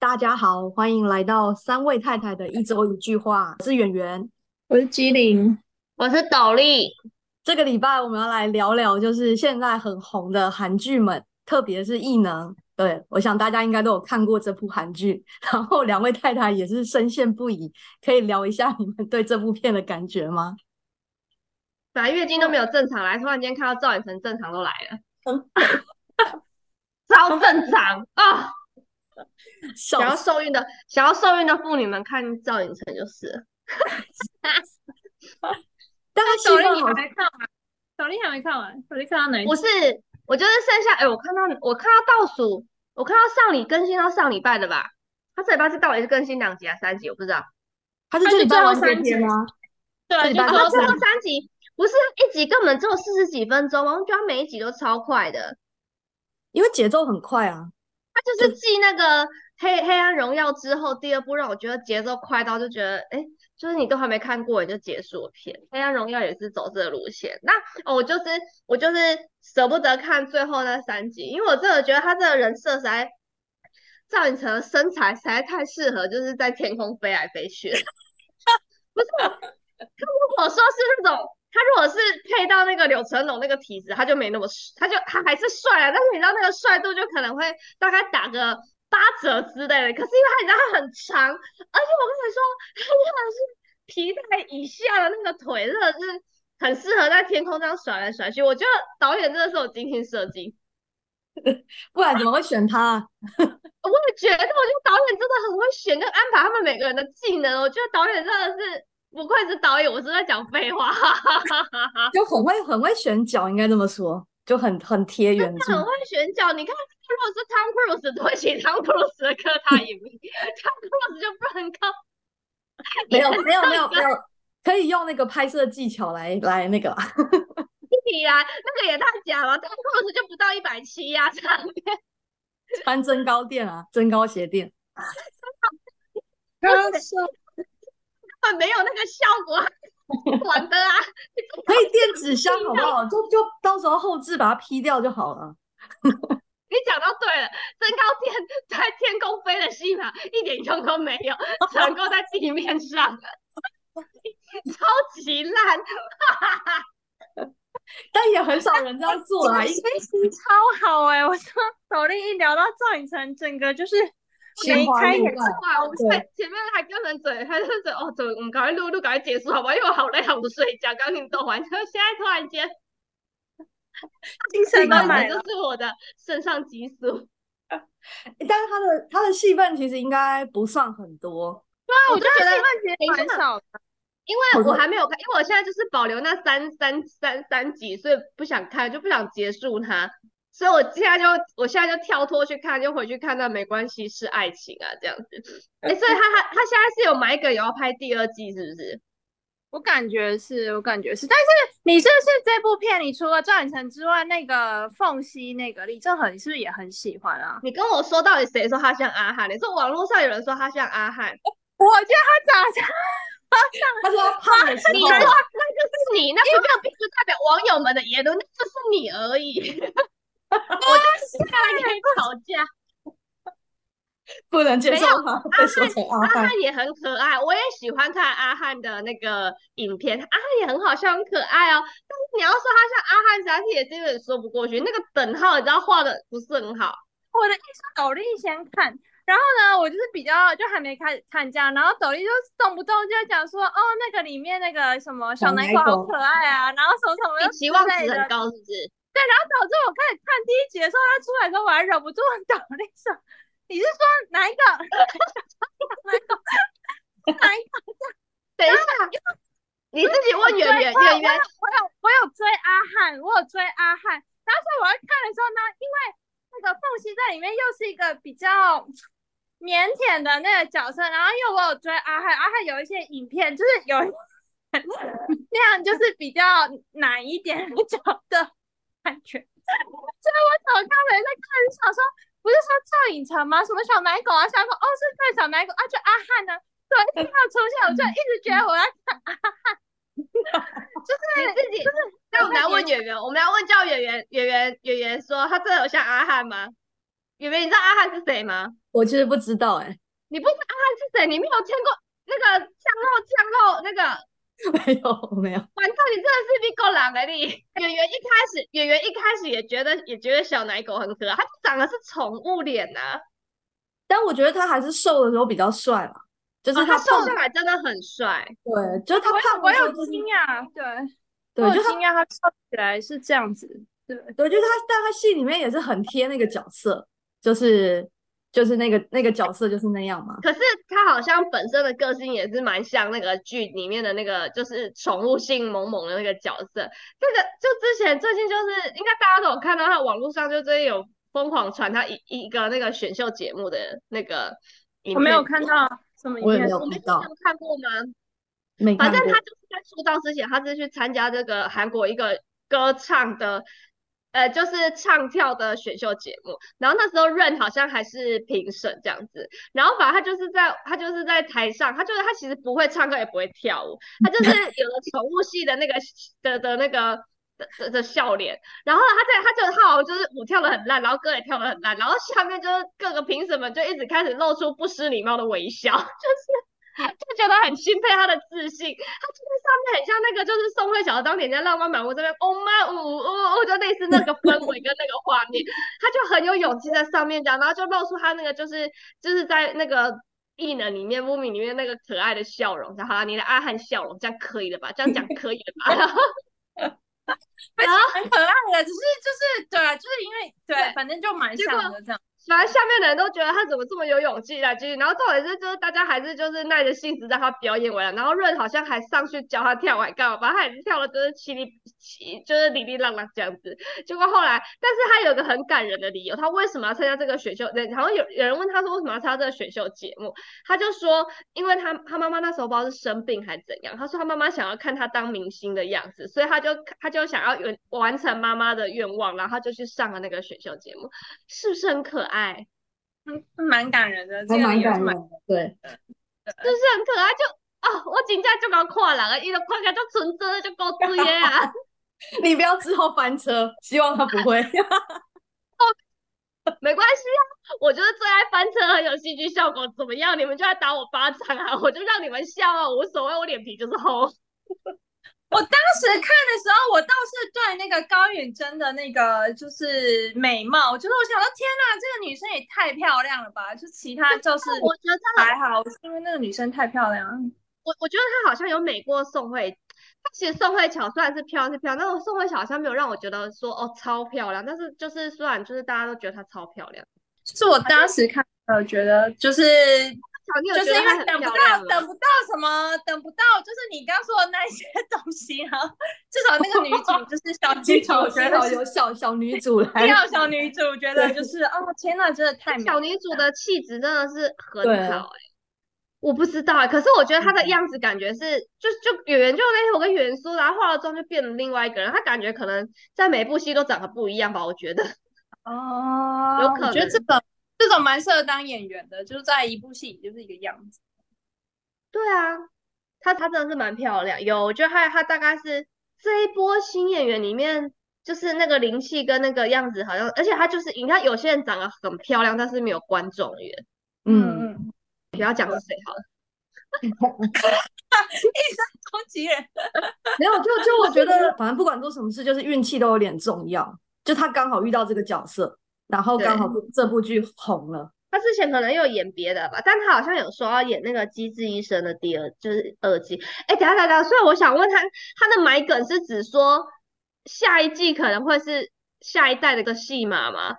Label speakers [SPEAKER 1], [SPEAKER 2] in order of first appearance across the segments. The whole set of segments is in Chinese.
[SPEAKER 1] 大家好，欢迎来到三位太太的一周一句话。我是圆圆，
[SPEAKER 2] 我是机灵，
[SPEAKER 3] 我是斗笠。
[SPEAKER 1] 这个礼拜我们要来聊聊，就是现在很红的韩剧们，特别是异能。对，我想大家应该都有看过这部韩剧，然后两位太太也是深陷不已。可以聊一下你们对这部片的感觉吗？
[SPEAKER 3] 本来月经都没有正常来，突然间看到赵寅成正常都来了，超正常啊！想要受孕的想要受孕的妇女们看赵寅成就是。
[SPEAKER 1] 但是
[SPEAKER 2] 抖音你还没看完，抖音还没看完，抖音看到哪一？
[SPEAKER 3] 不是，我就是剩下哎，我看到我看到倒数，我看到上礼更新到上礼拜的吧？他这礼拜是到底是更新两集还是三集？我不知道。
[SPEAKER 1] 他是这礼拜完结篇吗？
[SPEAKER 2] 对，
[SPEAKER 3] 就最后三集。不是一集根本只有四十几分钟吗？我觉得每一集都超快的，
[SPEAKER 1] 因为节奏很快啊。
[SPEAKER 3] 他就是记那个黑黑暗荣耀之后，第二部让我觉得节奏快到就觉得，哎，就是你都还没看过你就结束了片。黑暗荣耀也是走这个路线。那哦，我就是我就是舍不得看最后那三集，因为我真的觉得他这个人设实在，赵寅成的身材实在太适合，就是在天空飞来飞去。不是，他如果说是那种。他如果是配到那个柳成龙那个体质，他就没那么，他就他还是帅啊，但是你知道那个帅度就可能会大概打个八折之类的。可是因为他你知道他很长，而且我跟你说，他真的是皮带以下的那个腿，真的是很适合在天空这样甩来甩去。我觉得导演真的是有精心设计，
[SPEAKER 1] 不然怎么会选他？
[SPEAKER 3] 我也觉得，我觉得导演真的很会选，就安排他们每个人的技能。我觉得导演真的是。不愧是导演，我是在讲废话，
[SPEAKER 1] 就很会很会选角，应该这么说，就很很贴原著。
[SPEAKER 3] 很会选角，你看，如果是汤普鲁斯对起汤普鲁斯的歌，他也没，汤普鲁斯就不能靠。
[SPEAKER 1] 没有没有没有没有，可以用那个拍摄技巧来来那个。
[SPEAKER 3] 你啊，那个也太假了，汤普鲁斯就不到一百七呀，上面
[SPEAKER 1] 穿增高垫啊，增高鞋垫。
[SPEAKER 3] 根本 没有那个效果，玩的啊！
[SPEAKER 1] 可以电子箱好不好？就就到时候后置把它 P 掉就好了。
[SPEAKER 3] 你讲到对了，增高垫在天空飞的戏码一点用都没有，只能够在地面上，超级烂。
[SPEAKER 1] 但也很少人这样做啊，
[SPEAKER 2] 飞行超好哎！我说抖音一聊到赵寅成，整个就是。
[SPEAKER 1] 没开眼
[SPEAKER 3] 哇！我在前面还跟人嘴，还是嘴哦，走我们赶快录录，赶快结束好吧？因为我好累，好不睡觉，刚运动完，就现在突然间
[SPEAKER 2] 精神满满，
[SPEAKER 3] 就是我的肾上激素。
[SPEAKER 1] 但是他的他的戏份其实应该不算很多，
[SPEAKER 2] 对啊，我就觉得戏份其实蛮少的，
[SPEAKER 3] 因为我还没有看，因为我现在就是保留那三三三三集，所以不想看，就不想结束它。所以，我现在就，我现在就跳脱去看，就回去看那没关系是爱情啊，这样子。哎，所以他他他现在是有买梗，也要拍第二季，是不是？
[SPEAKER 2] 我感觉是，我感觉是。但是你是不是这部片，你除了赵寅成之外，那个凤溪那个李正恒，你是不是也很喜欢啊？
[SPEAKER 3] 你跟我说，到底谁说他像阿汉？你说网络上有人说他像阿汉，
[SPEAKER 2] 我觉得他长得像，
[SPEAKER 1] 他说胖的时候，
[SPEAKER 3] 你说那就是你，那不并不代表网友们的言论，那就是你而已。我就是在跟你吵架，
[SPEAKER 1] 不能接受他被说成阿
[SPEAKER 3] 汉也很可爱，我也喜欢看阿汉的那个影片，阿汉也很好笑，很可爱哦。但是你要说他像阿汉，实在是也有点说不过去。那个等号你知道画的不是很好。
[SPEAKER 2] 我的意思，斗笠先看，然后呢，我就是比较就还没开始看这样，然后斗笠就动不动就讲说，哦，那个里面那个什么小奶狗好可爱啊，然后什么什么，
[SPEAKER 3] 期望值很高，是不是？
[SPEAKER 2] 对，然后导致我开始看第一集的时候，他出来的时候，我还忍不住找那首。你是说哪一个？哪一个？哪一个？
[SPEAKER 3] 等一下，你自己问圆圆，圆圆，
[SPEAKER 2] 我有我有追阿汉，我有追阿汉。然后所以我在看的时候呢，因为那个凤西在里面又是一个比较腼腆的那个角色，然后因为我有追阿汉，阿汉有一些影片就是有 那样，就是比较难一点角的。感觉，所 以我早上没在看，想说不是说赵寅成吗？什么小奶狗啊？小狗哦，是对小奶狗啊，就阿汉呢？对，听到出现，我就一直觉得我要看阿汉，就是
[SPEAKER 3] 你自己。就是，那我们来问演员，我们要问叫演员，演员演员说他真的有像阿汉吗？演员，你知道阿汉是谁吗？
[SPEAKER 1] 我其实不知道哎、
[SPEAKER 3] 你不知道阿汉是谁？你没有见过那个酱肉酱肉那个？
[SPEAKER 1] 没有没有，
[SPEAKER 3] 完蛋，你真的是比狗狼了你！演员一开始，演员一开始也觉得也觉得小奶狗很可爱，它就长得是宠物脸呐、啊，
[SPEAKER 1] 但我觉得他还是瘦的时候比较帅啦，就是
[SPEAKER 3] 哦，
[SPEAKER 1] 他
[SPEAKER 3] 瘦下来真的很帅。
[SPEAKER 1] 对，就是他胖
[SPEAKER 2] 有我有惊讶，对，
[SPEAKER 1] 对，
[SPEAKER 2] 我
[SPEAKER 1] 就
[SPEAKER 2] 惊讶他瘦起来是这样子，对，
[SPEAKER 1] 对，就是他，但他戏里面也是很贴那个角色，就是就是那个那个角色就是那样嘛。
[SPEAKER 3] 可是他好像本身的个性也是蛮像那个剧里面的那个，就是宠物性萌萌的那个角色。这个就之前最近就是应该大家都有看到，他网络上就最近有疯狂传他一一个那个选秀节目的那个影
[SPEAKER 2] 我没有看到什么影
[SPEAKER 1] 我也
[SPEAKER 2] 片
[SPEAKER 3] 我们
[SPEAKER 1] 没有看到
[SPEAKER 3] 有看过吗？
[SPEAKER 1] 没
[SPEAKER 3] 反正他就是在出道之前，他是去参加这个韩国一个歌唱的，呃，就是唱跳的选秀节目。然后那时候润好像还是评审这样子，然后反正他就是在他就是在台上，他就是他其实不会唱歌也不会跳舞，他就是有了宠物系的那个的的那个。的的笑脸，然后他在他就他好就是舞跳的很烂，然后歌也跳的很烂，然后下面就是各个评审们就一直开始露出不失礼貌的微笑，就是就觉得很钦佩他的自信，他就在上面很像那个就是宋慧乔当年在《浪漫满屋》这边哦妈呜呜呜，就类似那个氛围跟那个画面，他就很有勇气在上面讲，然后就露出他那个就是就是在那个。异能里面，movie 里面那个可爱的笑容，然后你的阿汉笑容，这样可以了吧？这样讲可以了吧？然后
[SPEAKER 2] 很可爱的，只是就是对啊，就是因为对
[SPEAKER 3] 对，
[SPEAKER 2] 反正就蛮像的这样。
[SPEAKER 3] 反正下面的人都觉得他怎么这么有勇气来继续，然后重点是就是大家还是就是耐着性子让他表演完了，然后润好像还上去教他跳，还干嘛？反正他也是跳的就是稀里稀，就是哩哩浪浪这样子。结果后来，但是他有个很感人的理由，他为什么要参加这个选秀？然后有有人问他说为什么要参加这个选秀节目，他就说因为他他妈妈那时候不知道是生病还是怎样，他说他妈妈想要看他当明星的样子，所以他就他就想要完完成妈妈的愿望，然后他就去上了那个选秀节目，是不是很可爱？
[SPEAKER 2] 嗯，蛮感人的，这
[SPEAKER 1] 还
[SPEAKER 2] 蛮
[SPEAKER 1] 蛮感人的，对，
[SPEAKER 3] 就是很可爱？就哦，我真正就搞看人啊，伊就看起来就纯真的，就够 水的啊。
[SPEAKER 1] 你不要之后翻车，希望他不会。
[SPEAKER 3] 没关系啊，我就是最爱翻车，很有戏剧效果，怎么样？你们就来打我巴掌啊，我就让你们笑啊，无所谓，我脸皮就是厚。
[SPEAKER 2] 我当时看的时候，我倒是对那个高允真的那个就是美貌，就是我想说，天呐，这个女生也太漂亮了吧！就其他就是
[SPEAKER 3] 我觉得她，
[SPEAKER 2] 还好，是因为那个女生太漂亮。
[SPEAKER 3] 我我觉得她好像有美过宋慧，她其实宋慧乔虽然是漂亮是漂亮，但是宋慧乔好像没有让我觉得说哦超漂亮，但是就是虽然就是大家都觉得她超漂亮，
[SPEAKER 2] 就是我当时看，呃，觉得就是就是因为等不到？等不到什么，等不到就是你刚说的那些东西，啊至少那个女主 就是小女主，我觉得
[SPEAKER 1] 有小小女主来
[SPEAKER 2] 第，二小女主，觉得就是哦天呐，真的太美
[SPEAKER 3] 小女主的气质真的是很好哎、我不知道哎、可是我觉得她的样子感觉是，就就演员就那天我跟袁说，然后化了妆就变了另外一个人，她感觉可能在每部戏都长得不一样吧，我觉得。
[SPEAKER 2] 哦，
[SPEAKER 3] 有可能
[SPEAKER 2] 我觉得这种这种蛮适合当演员的，就是在一部戏里就是一个样子。
[SPEAKER 3] 对啊，她她真的是蛮漂亮，有我觉得她她大概是这一波新演员里面。就是那个灵气跟那个样子，好像，而且她就是，你看有些人长得很漂亮，但是没有观众缘。
[SPEAKER 1] 嗯，
[SPEAKER 2] 嗯，
[SPEAKER 3] 不要讲是谁好了，
[SPEAKER 2] 攻击人，
[SPEAKER 1] 没有，就就我觉得，反正不管做什么事，就是运气都有点重要。就他刚好遇到这个角色，然后刚好这部剧红了。
[SPEAKER 3] 他之前可能又演别的吧，但他好像有说要演那个《机智医生》的第二，就是二季。哎，等一下等下，所以我想问他，他的买梗是指说下一季可能会是下一代的一个戏码吗？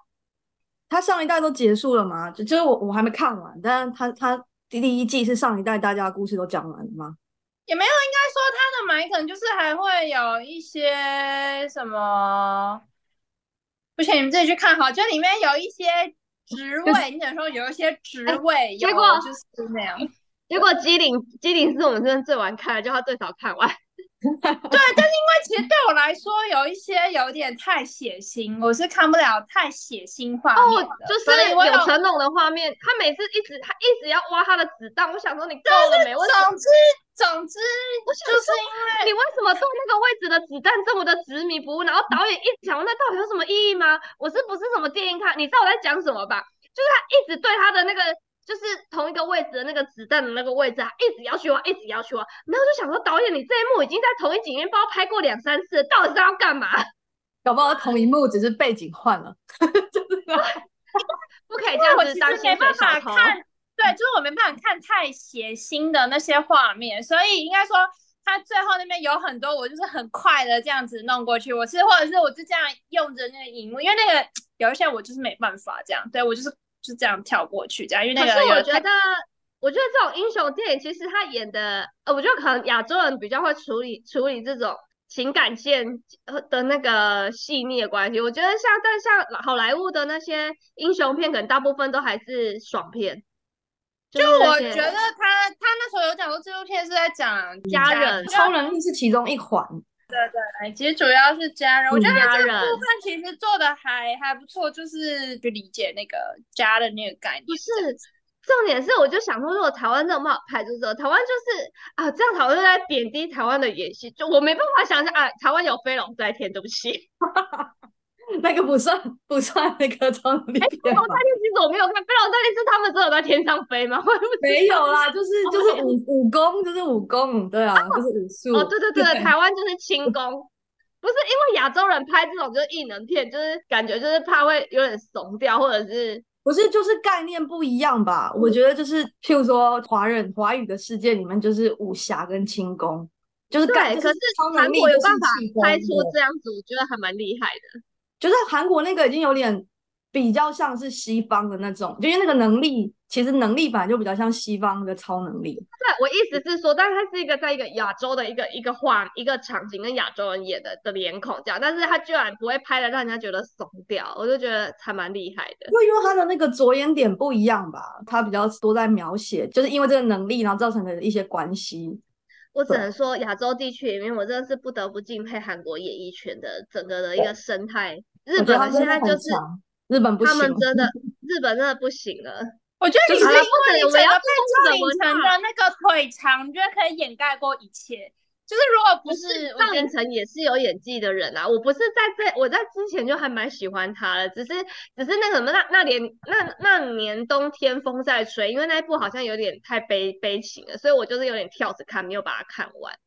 [SPEAKER 1] 他上一代都结束了吗？就就是我我还没看完，但是他他第第一季是上一代大家的故事都讲完了吗？
[SPEAKER 2] 也没有，应该说他的买梗就是还会有一些什么，不行，你们自己去看好，就里面有一些职位，你等于说有一些职位，有
[SPEAKER 3] 结果
[SPEAKER 2] 就是那样。
[SPEAKER 3] 结果机灵机灵是我们这边最晚看的，就他最早看完。
[SPEAKER 2] 对，但是因为其实对我来说，有一些有点太血腥，我是看不了太血腥画面
[SPEAKER 3] 哦
[SPEAKER 2] 的，，
[SPEAKER 3] 就是
[SPEAKER 2] 有
[SPEAKER 3] 有成龙的画面，他每次一直他一直要挖他的子弹，我想说你够了没？
[SPEAKER 2] 总之，总之就是因为
[SPEAKER 3] 你为什么对那个位置的子弹这么的执迷不悟？然后导演一讲，那到底有什么意义吗？我是不是什么电影看？你知道我在讲什么吧？就是他一直对他的那个，就是同一个位置的那个子弹的那个位置啊，一直要去挖，一直要去挖。然后就想说，导演，你这一幕已经在同一景面不知道拍过两三次，到底是要干嘛？
[SPEAKER 1] 搞不好同一幕只是背景换了，就 是
[SPEAKER 3] 不可以这样
[SPEAKER 2] 我
[SPEAKER 3] 子当
[SPEAKER 2] 没办
[SPEAKER 3] 水小偷。
[SPEAKER 2] 法看，对，就是我没办法看太血腥的那些画面，所以应该说他最后那边有很多我就是很快的这样子弄过去，我是或者是我就这样用着那个荧幕，因为那个有一些我就是没办法这样，对我就是就这样跳过去这样，因为那
[SPEAKER 3] 可
[SPEAKER 2] 个可
[SPEAKER 3] 是我觉得，我觉得这种英雄电影其实他演的，呃，我觉得可能亚洲人比较会处理处理这种情感线呃的那个细腻的关系。我觉得像但像好莱坞的那些英雄片，可能大部分都还是爽片。就
[SPEAKER 2] 我觉得他他那时候有讲说这部片是在讲
[SPEAKER 3] 家人
[SPEAKER 1] 超能力是其中一环。
[SPEAKER 2] 对对，其实主要是家人，我觉得他这个部分其实做的还还不错，就是去理解那个家的那个概念。
[SPEAKER 3] 不是，重点是我就想说，如果台湾这么好拍，就是说台湾就是啊，这样讨论在贬低台湾的演戏，就我没办法想象啊，台湾有飞龙在天，对不起。
[SPEAKER 1] 那个不算不算那个超能力
[SPEAKER 3] 飞龙在？天其实我没有看，飞龙在天是他们真的在天上飞吗？
[SPEAKER 1] 没有啦，就是就是武武功，就是武功，对啊，就是武术。
[SPEAKER 3] 哦，对对对，台湾就是轻功，不是因为亚洲人拍这种就是异能片，就是感觉就是怕会有点怂掉，或者是
[SPEAKER 1] 不是，就是概念不一样吧？我觉得就是，譬如说华人华语的世界里面，就是武侠跟轻功，就是概，
[SPEAKER 3] 对，
[SPEAKER 1] 就
[SPEAKER 3] 可是韩国有办法拍出这样子，我觉得还蛮厉害的。
[SPEAKER 1] 就是韩国那个已经有点比较像是西方的那种，就因为那个能力，其实能力本来就比较像西方的超能力。
[SPEAKER 3] 对，我意思是说，但是它是一个在一个亚洲的一个一个画一个场景跟亚洲人演的的脸孔这样，但是他居然不会拍的让人家觉得怂掉，我就觉得还蛮厉害的。
[SPEAKER 1] 因为因为他的那个着眼点不一样吧，他比较多在描写，就是因为这个能力，然后造成的一些关系。
[SPEAKER 3] 我只能说，亚洲地区里面，我真的是不得不敬佩韩国演艺圈的整个的一个生态。日本的现在就是
[SPEAKER 1] 日本不行他，
[SPEAKER 3] 们真的，日本真的不行了。
[SPEAKER 2] 我觉得你
[SPEAKER 1] 就是是
[SPEAKER 2] 因为你整个被的那个腿长，你觉得可以掩盖过一切。就是如果不是，
[SPEAKER 3] 赵寅成也是有演技的人啊，我不是在这，我在之前就还蛮喜欢他的，只是只是那个什么那那年那那年冬天风在吹，因为那一部好像有点太悲悲情了，所以我就是有点跳着看，没有把它看完。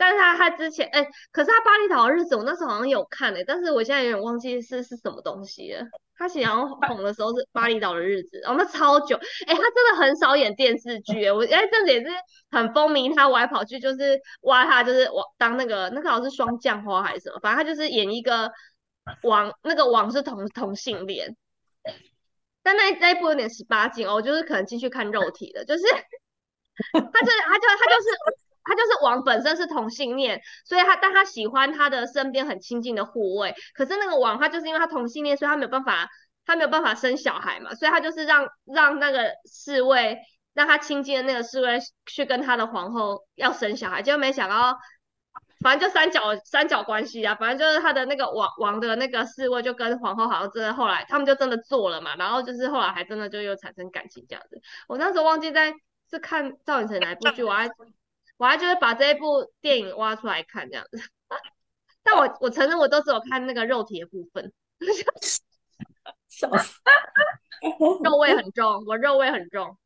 [SPEAKER 3] 但是他他之前哎、可是他巴厘岛的日子，我那时候好像有看诶、但是我现在有点忘记是是什么东西了。他好像红的时候是巴厘岛的日子，哦，那超久，哎、他真的很少演电视剧、欸，我哎阵子也是很风靡他，我还跑去就是挖他，就是我当那个那个好像是双降花还是什么，反正他就是演一个王，那个王是同同性恋，但那那一部有点十八禁哦，我就是可能进去看肉体的，就是 他就是他就他就是他就是王本身是同性恋，所以他但他喜欢他的身边很亲近的护卫，可是那个王他就是因为他同性恋，所以他没有办法他没有办法生小孩嘛，所以他就是让让那个侍卫让他亲近的那个侍卫去跟他的皇后要生小孩，结果没想到。反正就三角三角关系啊，反正就是他的那个王王的那个侍卫就跟皇后好像真的后来他们就真的做了嘛，然后就是后来还真的就又产生感情这样子。我那时候忘记在是看赵寅成哪一部剧，我还我还就是把这一部电影挖出来看这样子。但我我承认我都只有看那个肉体的部分，
[SPEAKER 1] 笑死。
[SPEAKER 3] 肉味很重，我肉味很重。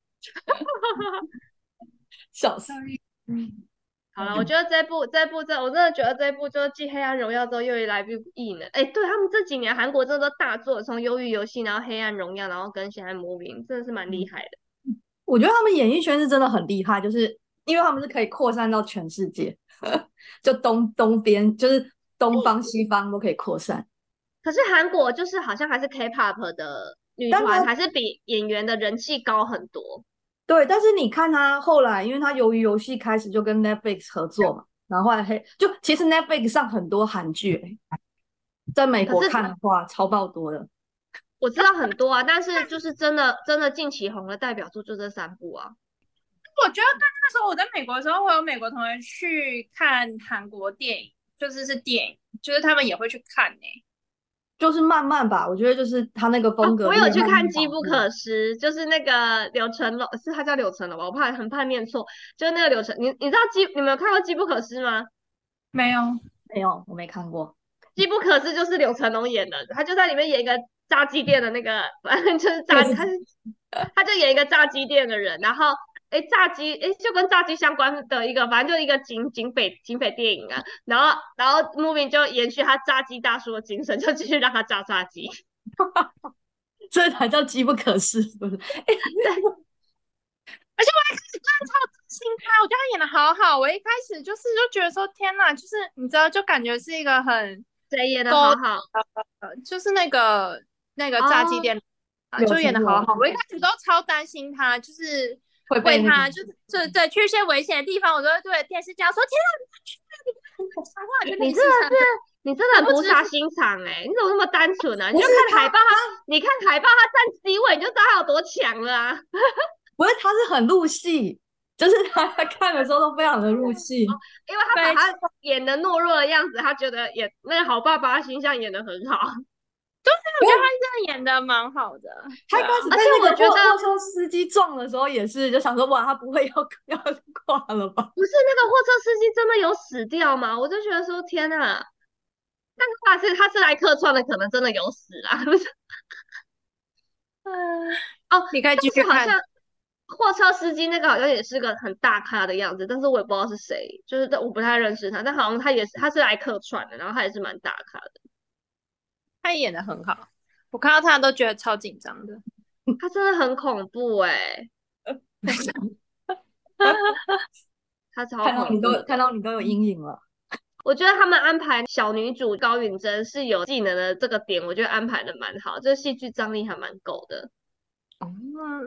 [SPEAKER 1] 笑死。
[SPEAKER 3] 好了，我觉得这部这部这我真的觉得这部就是继《黑暗荣耀》之后又来一部异能。哎，对他们这几年韩国真的都大作，从《鱿鱼游戏》然后《黑暗荣耀》，然后跟现在《魔名》，真的是蛮厉害的。
[SPEAKER 1] 我觉得他们演艺圈是真的很厉害，就是因为他们是可以扩散到全世界，就东东边就是东方西方都可以扩散。
[SPEAKER 3] 可是韩国就是好像还是 K-pop 的女
[SPEAKER 1] 但
[SPEAKER 3] 团，还是比演员的人气高很多。
[SPEAKER 1] 对，但是你看他后来，因为他由于游戏开始就跟 Netflix 合作嘛，然后后来黑就其实 Netflix 上很多韩剧、欸，在美国看的话超爆多的。
[SPEAKER 3] 我知道很多啊，但是就是真的真的近期红的代表作就这三部啊。
[SPEAKER 2] 我觉得但那时候我在美国的时候，会有美国同学去看韩国电影，就是是电影，就是他们也会去看呢、
[SPEAKER 1] 就是慢慢吧，我觉得就是他那个风格、
[SPEAKER 3] 哦。我有去看《
[SPEAKER 1] 机
[SPEAKER 3] 机不可失》，就是那个柳成龙，是他叫柳成龙吧？我怕很怕念错，就是那个柳成，你你知道机你们有看过《机不可失》吗？
[SPEAKER 2] 没有，
[SPEAKER 1] 没有，我没看过。
[SPEAKER 3] 《机不可失》就是柳成龙演的，他就在里面演一个炸鸡店的那个，反正就是炸，他是他就演一个炸鸡店的人，然后。哎，炸鸡，哎，就跟炸鸡相关的一个，反正就一个警警匪警匪电影啊。然后，然后木明就延续他炸鸡大叔的精神，就继续让他炸炸鸡。
[SPEAKER 1] 这才叫机不可失，不是？哎，
[SPEAKER 2] 而且我一开始看超心他，我觉得他演的好好。我一开始就是就觉得说，天哪，就是你知道，就感觉是一个很
[SPEAKER 3] 谁演的好好，
[SPEAKER 2] 就是那个那个炸鸡店就演的好好。我一开始都超担心他，就是。
[SPEAKER 1] 会被
[SPEAKER 2] 他就是对对去一些危险的地方，我都会对电视讲说：“天啊，你去
[SPEAKER 3] 你真的是你真的很不杀心肠哎！你怎么那么单纯呢？你就看海报，他你看海报，他站 C 位，你就知道他有多强了啊！
[SPEAKER 1] 不是，他是很入戏，就是他看的时候都非常的入戏，因
[SPEAKER 3] 为他把他演的懦弱的样子，他觉得演那个好爸爸形象演的很好。
[SPEAKER 2] 对，我觉得他真的演的蛮好的。
[SPEAKER 1] 他开始被那个货货车司机撞的时候，也是就想说，哇，他不会要 要挂了吧？
[SPEAKER 3] 不是那个货车司机真的有死掉吗？我就觉得说，天呐，但是他是他是来客串的，可能真的有死啊。不是？
[SPEAKER 2] 嗯，哦，你可以继续看。
[SPEAKER 3] 货车司机那个好像也是个很大咖的样子，但是我也不知道是谁，就是我不太认识他，但好像他也是他是来客串的，然后他也是蛮大咖的。
[SPEAKER 2] 他演的很好，我看到他都觉得超紧张的。
[SPEAKER 3] 他真的很恐怖哎，他超
[SPEAKER 1] 看到你都看到你都有阴影了。
[SPEAKER 3] 我觉得他们安排小女主高允贞是有技能的这个点，我觉得安排的蛮好，这戏剧张力还蛮够的。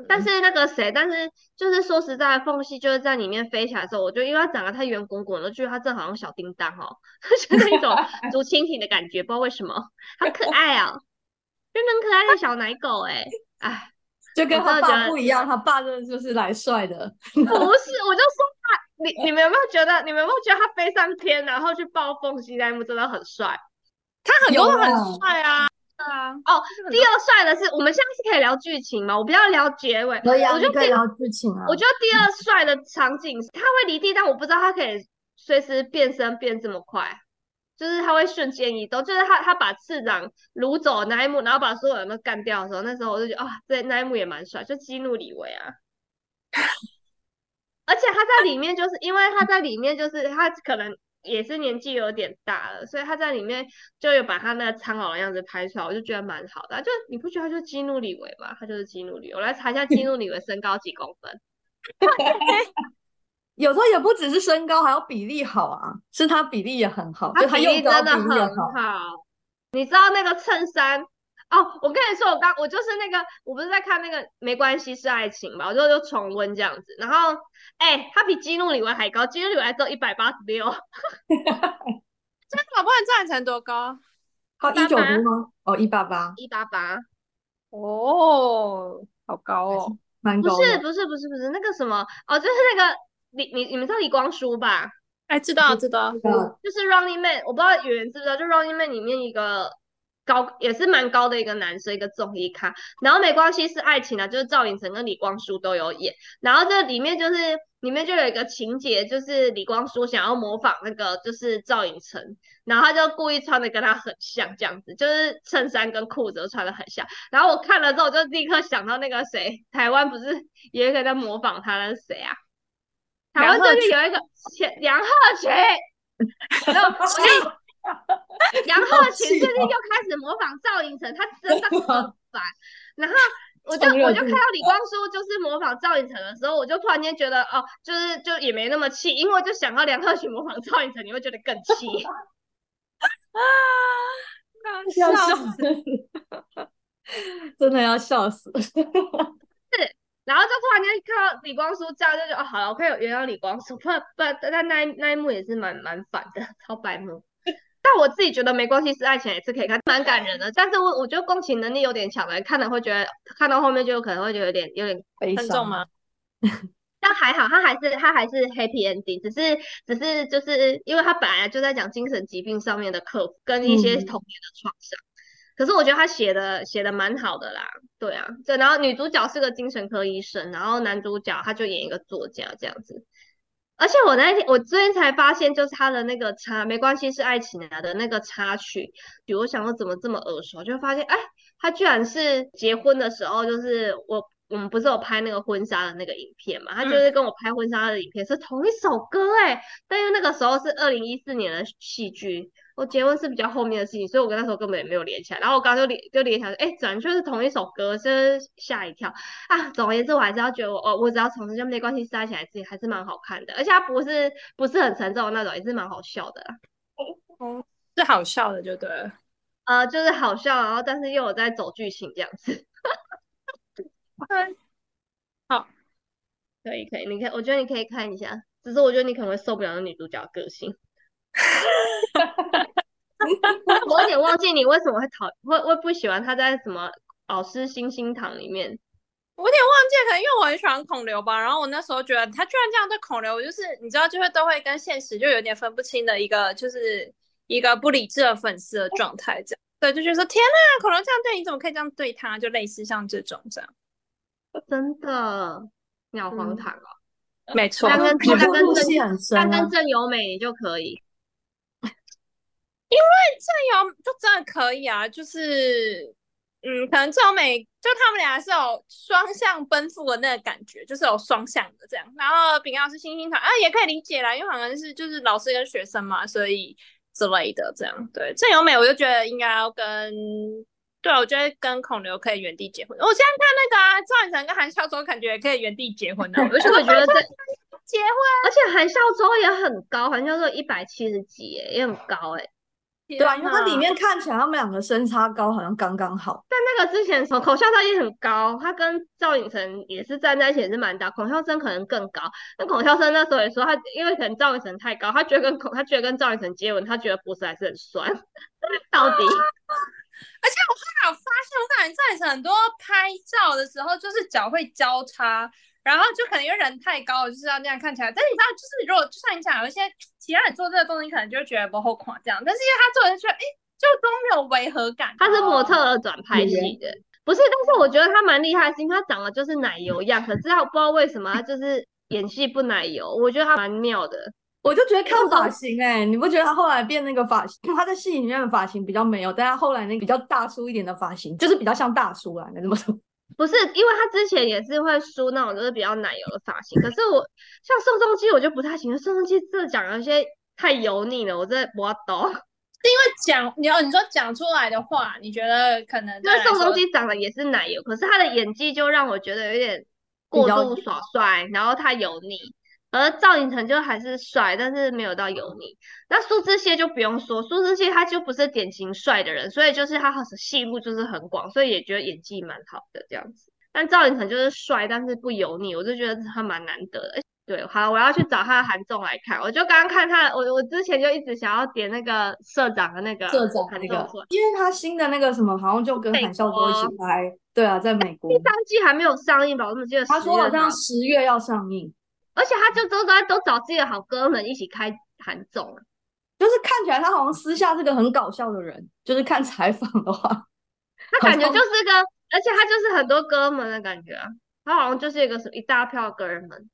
[SPEAKER 3] 但是那个谁，但是就是说实在，缝隙就是在里面飞起来的时候，我觉得因为它长得太圆滚滚了，觉得它真的好像小叮当哦，就是那种竹蜻蜓的感觉，不知道为什么，好可爱哦，真的很可爱的小奶狗哎，哎，
[SPEAKER 1] 就跟他爸不一样，他爸真的就是来帅的，
[SPEAKER 3] 不是，我就说他，你你们有没有觉得，你们有没有觉得他飞上天然后去抱缝隙那一幕真的很帅？
[SPEAKER 2] 他很多都很帅啊。啊哦，
[SPEAKER 3] 第二帅的是，我们现在是可以聊剧情吗？我不要聊结尾，
[SPEAKER 1] 可以啊，我就可以聊剧情啊。
[SPEAKER 3] 我觉得第二帅的场景，他会离地，但我不知道他可以随时变身变这么快，就是他会瞬间移动，就是他他把次长掳走那一幕，然后把所有人都干掉的时候，那时候我就觉得啊，这那一幕也蛮帅，就激怒李维啊。而且他在里面，就是因为他在里面，就是他可能。也是年纪有点大了，所以他在里面就有把他那个苍老的样子拍出来，我就觉得蛮好的。就你不觉得他就是基努里维吗？他就是基努里维。我来查一下基努里维身高几公分。
[SPEAKER 1] 有时候也不只是身高，还有比例好啊，是他比例也很好，
[SPEAKER 3] 他
[SPEAKER 1] 比例
[SPEAKER 3] 真的很好。你知道那个衬衫？哦，我跟你说，我刚我就是那个，我不是在看那个没关系是爱情嘛，我就就重温这样子。然后，哎，他比基努里维还高，基努里维只有一百八十六。
[SPEAKER 2] 真的，不然赵成多高？
[SPEAKER 1] 好一九多吗？哦，一八八，
[SPEAKER 3] 一八八。
[SPEAKER 2] 哦，好高哦，
[SPEAKER 1] 蛮高。
[SPEAKER 3] 不是不是不是不是那个什么哦，就是那个李你你们知道李光洙吧？
[SPEAKER 2] 哎，知道知道，
[SPEAKER 3] 就是 Running Man，我不知道有人知不知道，就 Running Man 里面一个。高也是蛮高的一个男生，一个综艺咖，然后没关系是爱情啊，就是赵寅成跟李光洙都有演，然后这里面就是里面就有一个情节，就是李光洙想要模仿那个就是赵寅成，然后他就故意穿的跟他很像这样子，就是衬衫跟裤子都穿的很像，然后我看了之后就立刻想到那个谁，台湾不是 有一个在模仿他的谁啊？台湾最近有一个 梁鹤群，然后我杨鹤群最近又开始模仿赵寅成，他真的很烦。然后我就我就看到李光洙就是模仿赵寅成的时候，我就突然间觉得哦，就是就也没那么气，因为就想到梁鹤群模仿赵寅成，你会觉得更气。
[SPEAKER 2] 啊！笑死！
[SPEAKER 1] 真的要笑死。是，
[SPEAKER 3] 然后就突然间看到李光洙这样，就觉得哦，好了，我可以原谅李光洙，不不，但那那一幕也是蛮蛮烦的，超白目。但我自己觉得没关系，是爱情也是可以看，蛮感人的。但是我我觉得共情能力有点强的，看了会觉得看到后面就有可能会觉得有点有点
[SPEAKER 1] 悲伤
[SPEAKER 2] 吗？
[SPEAKER 3] 但还好，他还是他还是 happy ending，只是只是就是因为他本来就在讲精神疾病上面的克服跟一些童年的创伤，可是我觉得他写的写的蛮好的啦，对啊，对，然后女主角是个精神科医生，然后男主角他就演一个作家这样子。而且我那天我最近才发现，就是他的那个插没关系是爱情啊的那个插曲，比如我想说怎么这么耳熟，就发现哎，他居然是结婚的时候，就是我我们不是有拍那个婚纱的那个影片嘛，他就是跟我拍婚纱的影片是同一首歌哎，但是那个时候是二零一四年的戏剧。我结婚是比较后面的事情，所以我跟那时候根本也没有连起来。然后我刚刚就连就连起来，哎，转就是同一首歌，真吓一跳啊！总而言之，我还是要觉得我哦，我只要从这没关系塞起来，自己还是蛮好看的，而且它不是不是很沉重的那种，也是蛮好笑的。
[SPEAKER 2] 哦，是好笑的，就对。
[SPEAKER 3] 呃，就是好笑，然后但是又有在走剧情这样子。
[SPEAKER 2] 好，
[SPEAKER 3] 可以可以，你可以，我觉得你可以看一下，只是我觉得你可能会受不了那女主角个性。我有点忘记你为什么会讨会会不喜欢他在什么老师星星堂里面。
[SPEAKER 2] 我有点忘记，可能因为我很喜欢孔刘吧。然后我那时候觉得他居然这样对孔刘，就是你知道，就会都会跟现实就有点分不清的一个，就是一个不理智的粉丝的状态。这样对，就觉得说天呐，孔刘这样对你，怎么可以这样对他？就类似像这种这样，
[SPEAKER 3] 真的，你好荒唐哦。
[SPEAKER 2] 没错，
[SPEAKER 3] 他跟他跟郑
[SPEAKER 1] 他
[SPEAKER 3] 跟郑由美就可以。
[SPEAKER 2] 因为郑有就真的可以啊，就是，嗯，可能郑有美就他们俩是有双向奔赴的那个感觉，就是有双向的这样。然后炳耀是星星团啊，也可以理解啦，因为好像是就是老师跟学生嘛，所以之类的这样。对，郑有美我就觉得应该要跟，对我觉得跟孔刘可以原地结婚。我现在看那个啊，赵寅成跟韩孝周感觉也可以原地结婚呢。
[SPEAKER 3] 而 且我觉得这
[SPEAKER 2] 结婚，
[SPEAKER 3] 而且韩孝周也很高，韩孝周一百七十几，哎，也很高，哎。
[SPEAKER 1] 对啊，因为它里面看起来他们两个身差高好像刚刚好。
[SPEAKER 3] 但那个之前口笑他也很高，他跟赵寅成也是站在一起也是蛮大，孔孝真可能更高。那孔孝真那时候也说他，因为可能赵寅成太高，他觉得跟孔他觉得跟赵寅成接吻，他觉得脖子还是很酸。到底？
[SPEAKER 2] 而且我后来有发现，我感觉赵寅成很多拍照的时候就是脚会交叉。然后就可能因为人太高了，就是要那样看起来。但是你知道，就是如果就像你讲，有一些其他人做这个动作，你可能就会觉得不后垮这样。但是因为他做的就觉得，哎，就都没有违和感。
[SPEAKER 3] 他是模特儿转拍戏的，不是？但是我觉得他蛮厉害，是因为他长得就是奶油样。可是他不知道为什么他就是演戏不奶油，我觉得他蛮妙的。
[SPEAKER 1] 我就觉得看发型，哎，你不觉得他后来变那个发型？他在戏里面的发型比较没有，但他后来那个比较大叔一点的发型，就是比较像大叔啊，该这么说？
[SPEAKER 3] 不是，因为他之前也是会梳那种就是比较奶油的发型，可是我像宋仲基我就不太喜欢，宋仲基这讲有些太油腻了，我真的不懂。
[SPEAKER 2] 是因为讲你要你说讲出来的话，你觉得可能？
[SPEAKER 3] 因为宋仲基长得也是奶油，可是他的演技就让我觉得有点过度耍帅，然后太油腻。而赵寅成就还是帅，但是没有到油腻。那苏志燮就不用说，苏志燮他就不是典型帅的人，所以就是他戏路就是很广，所以也觉得演技蛮好的这样子。但赵寅成就是帅，但是不油腻，我就觉得他蛮难得的。对，好，我要去找他的韩综来看。我就刚刚看他，我我之前就一直想要点那个社长的那个
[SPEAKER 1] 社长那个，因为他新的那个什么好像就跟韩孝周一起拍。对啊，在美国。
[SPEAKER 3] 第三季还没有上映吧？我怎么记得
[SPEAKER 1] 他说好像十月要上映。
[SPEAKER 3] 而且他就都在都找自己的好哥们一起开韩综。啊，
[SPEAKER 1] 就是看起来他好像私下是个很搞笑的人，就是看采访的话，
[SPEAKER 3] 他感觉就是个，而且他就是很多哥们的感觉啊，他好像就是一个什么一大票哥们，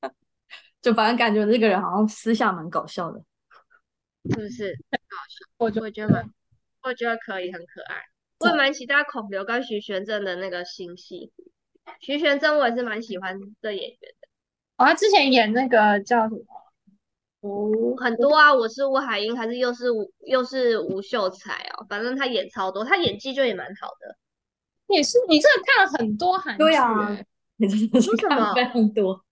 [SPEAKER 1] 就反正感觉这个人好像私下蛮搞笑的，
[SPEAKER 3] 是不是？搞笑，我就会觉得蛮，我觉得可以很可爱，我也蛮期待孔刘跟徐玄正的那个新戏，徐玄正我也是蛮喜欢的演员。
[SPEAKER 2] 他之前演那个叫什么？
[SPEAKER 3] 哦，很多啊，我是吴海英，还是又是吴又是吴秀才哦？反正他演超多，他演技就也蛮好的。
[SPEAKER 2] 也是，你真的看了很多韩剧？
[SPEAKER 1] 对啊，你真的是看非常多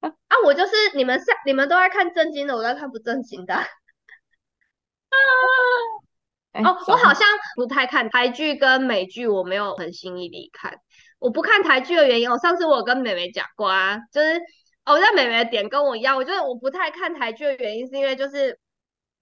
[SPEAKER 3] 啊！我就是你们上你们都在看正经的，我在看不正经的。啊！哦，我好像不太看台剧跟美剧，我没有很心意地看。我不看台剧的原因，我上次我跟美美讲过啊，就是。哦，在美美的点跟我一样，我觉得我不太看台剧的原因是因为就是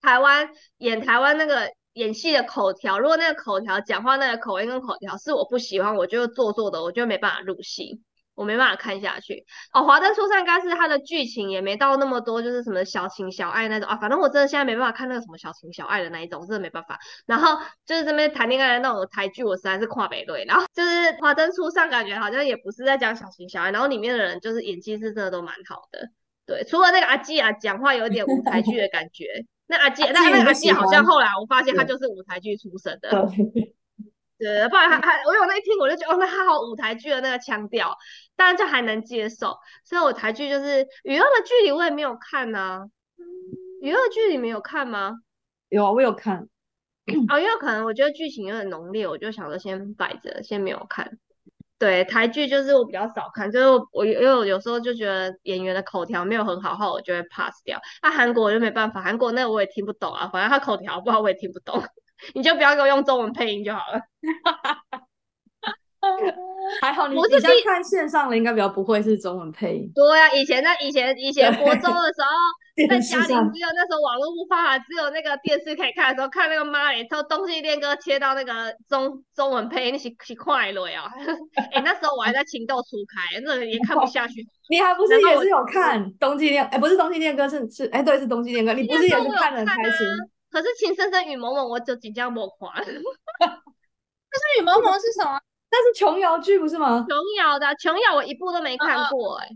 [SPEAKER 3] 台湾演台湾那个演戏的口条，如果那个口条讲话那个口音跟口条是我不喜欢，我就做作的，我就没办法入戏。我没办法看下去。哦，《华灯初上》应该是它的剧情也没到那么多，就是什么小情小爱那种啊。反正我真的现在没办法看那个什么小情小爱的那一种，我真的没办法。然后就是这边谈恋爱的那种台剧，我实在是跨北对。然后就是《华灯初上》，感觉好像也不是在讲小情小爱，然后里面的人就是演技是真的都蛮好的。对，除了那个阿基啊讲话有点舞台剧的感觉，那阿基，那那个阿基好像后来我发现他就是舞台剧出身的。对，不然还还我有那一听我就觉得哦，那他好舞台剧的那个腔调，当然就还能接受。所以我台剧就是《娱乐的距离》，我也没有看呢。娱乐剧你没有看吗？
[SPEAKER 1] 有啊，我有看。
[SPEAKER 3] 哦，因为可能我觉得剧情有点浓烈，我就想着先摆着，先没有看。对，台剧就是我比较少看，就是我因为我有时候就觉得演员的口条没有很好，后我就会 pass 掉。那韩国我就没办法，韩国那个我也听不懂啊，反正他口条不好我也听不懂。你就不要给我用中文配音就好了。
[SPEAKER 1] 还好你现在看线上的，应该比较不会是中文配音。
[SPEAKER 3] 对呀，以前在以前以前国中的时候，在家里只有那时候网络不发达，只有那个电视可以看的时候，看那个妈嘞，从东西恋歌切到那个中中文配音，是是快乐呀！哎，那时候我还在情窦初开，那也看不下去。
[SPEAKER 1] 你还不是也是有看冬季恋？哎，不是冬季恋歌，是是哎，对，是冬季恋歌。你不是也是看的很开心？
[SPEAKER 3] 可是《情深深雨蒙蒙》，我就即将莫狂。但是《
[SPEAKER 2] 雨蒙蒙》是什么？
[SPEAKER 1] 那是琼瑶剧不是吗？
[SPEAKER 3] 琼瑶的琼瑶，我一部都没看过哎，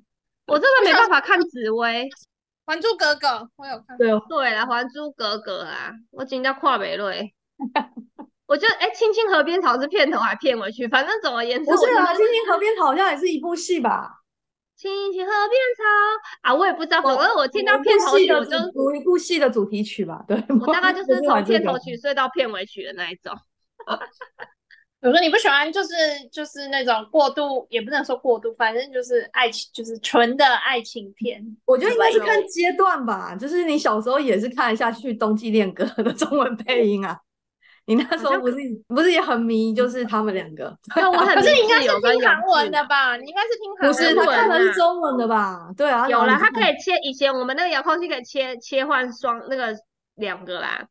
[SPEAKER 3] 我真的没办法看紫薇，《
[SPEAKER 2] 还珠格格》我有看。
[SPEAKER 1] 对
[SPEAKER 3] 对了，《还珠格格》啊，我今天跨美瑞。我觉得哎，《青青河边草》是片头还片尾曲，反正总而言之，
[SPEAKER 1] 不是啊，《青青河边草》好像也是一部戏吧？
[SPEAKER 3] 青青河边草啊，我也不知道，反正我听到片头曲，我就
[SPEAKER 1] 读一部戏的主题曲吧。对，
[SPEAKER 3] 我大概就是从片头曲睡到片尾曲的那一种。
[SPEAKER 2] 我说你不喜欢，就是就是那种过度，也不能说过度，反正就是爱情，就是纯的爱情片。
[SPEAKER 1] 我觉得应该是看阶段吧，就是你小时候也是看得下去《冬季恋歌》的中文配音啊。你那时候不是不是也很迷，就是他们两个。
[SPEAKER 3] 那我很
[SPEAKER 2] 可是你应该是听韩文的吧？你应该是听韩文。
[SPEAKER 1] 不是，他看的是中文的吧？对啊，
[SPEAKER 3] 有了，他可以切。以前我们那个遥控器可以切切换双那个两个啦。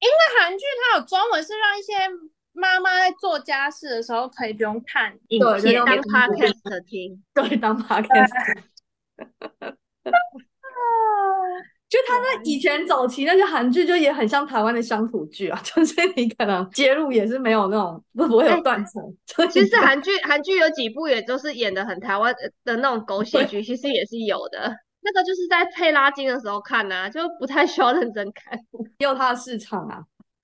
[SPEAKER 2] 因为韩剧它有中文，是让一些妈妈在做家事的时候可以不用看影片，
[SPEAKER 3] 当 podcast 听。
[SPEAKER 1] 对，当 podcast。就他那以前早期那些韩剧，就也很像台湾的乡土剧啊，就是你可能接入也是没有那种不不会有断层。
[SPEAKER 3] 其实韩剧韩剧有几部也都是演的很台湾的那种狗血剧，其实也是有的。那个就是在配拉筋的时候看呐，就不太需要认真看，
[SPEAKER 1] 也有它的市场啊。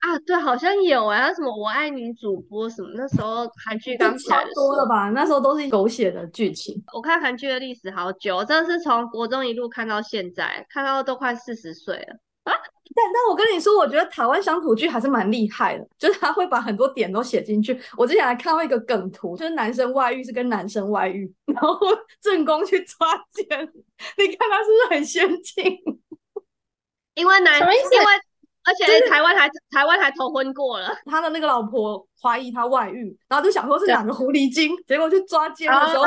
[SPEAKER 3] 啊，对，好像有哎，什么我爱你主播什么，那时候韩剧刚起来的
[SPEAKER 1] 多了吧？那时候都是狗血的剧情。
[SPEAKER 3] 我看韩剧的历史好久，真的是从国中一路看到现在，看到都快四十岁了啊！
[SPEAKER 1] 但但我跟你说，我觉得台湾乡土剧还是蛮厉害的，就是他会把很多点都写进去。我之前还看到一个梗图，就是男生外遇是跟男生外遇，然后正宫去抓奸，你看他是不是很先进？
[SPEAKER 3] 因为男，因为。而且台湾还台湾还头婚过了，
[SPEAKER 1] 他的那个老婆怀疑他外遇，然后就想说是两个狐狸精，结果去抓奸的时候，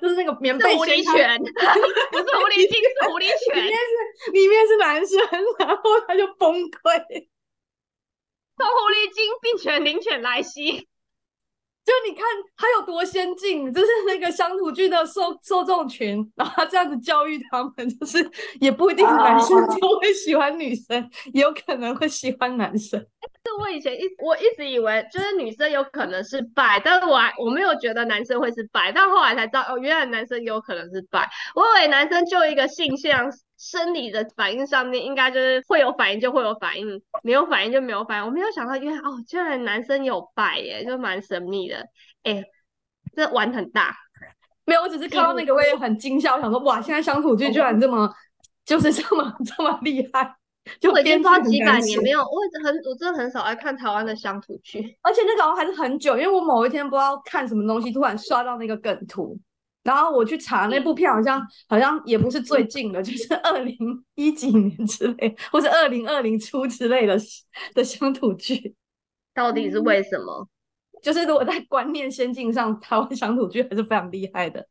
[SPEAKER 1] 就是那个棉被
[SPEAKER 3] 狐狸犬，不是狐狸精是狐狸犬，
[SPEAKER 1] 里面是里面是男生，然后他就崩溃，
[SPEAKER 3] 偷狐狸精病犬灵犬来袭。
[SPEAKER 1] 就你看他有多先进，就是那个乡土剧的受受众群，然后他这样子教育他们，就是也不一定男生就会喜欢女生，也有可能会喜欢男生。
[SPEAKER 3] 是我以前一我一直以为就是女生有可能是拜，但是我还我没有觉得男生会是拜，但后来才知道哦，原来男生有可能是拜。我以为男生就一个性向生理的反应上面，应该就是会有反应就会有反应，没有反应就没有反应。我没有想到原来哦，居然男生有拜耶，就蛮神秘的。哎，这玩很大。
[SPEAKER 1] 没有，我只是看到那个我也很惊笑，想说哇，现在乡土剧居然这么就是这么这么厉害。就
[SPEAKER 3] 已经抓几百年没有，我很我真的很少爱看台湾的乡土剧，
[SPEAKER 1] 而且那个还是很久，因为我某一天不知道看什么东西，突然刷到那个梗图，然后我去查那部片，好像好像也不是最近的，就是 二零一几年之类，或是二零二零初之类的的乡土剧，
[SPEAKER 3] 到底是为什么？
[SPEAKER 1] 就是如果在观念先进上，台湾乡土剧还是非常厉害的。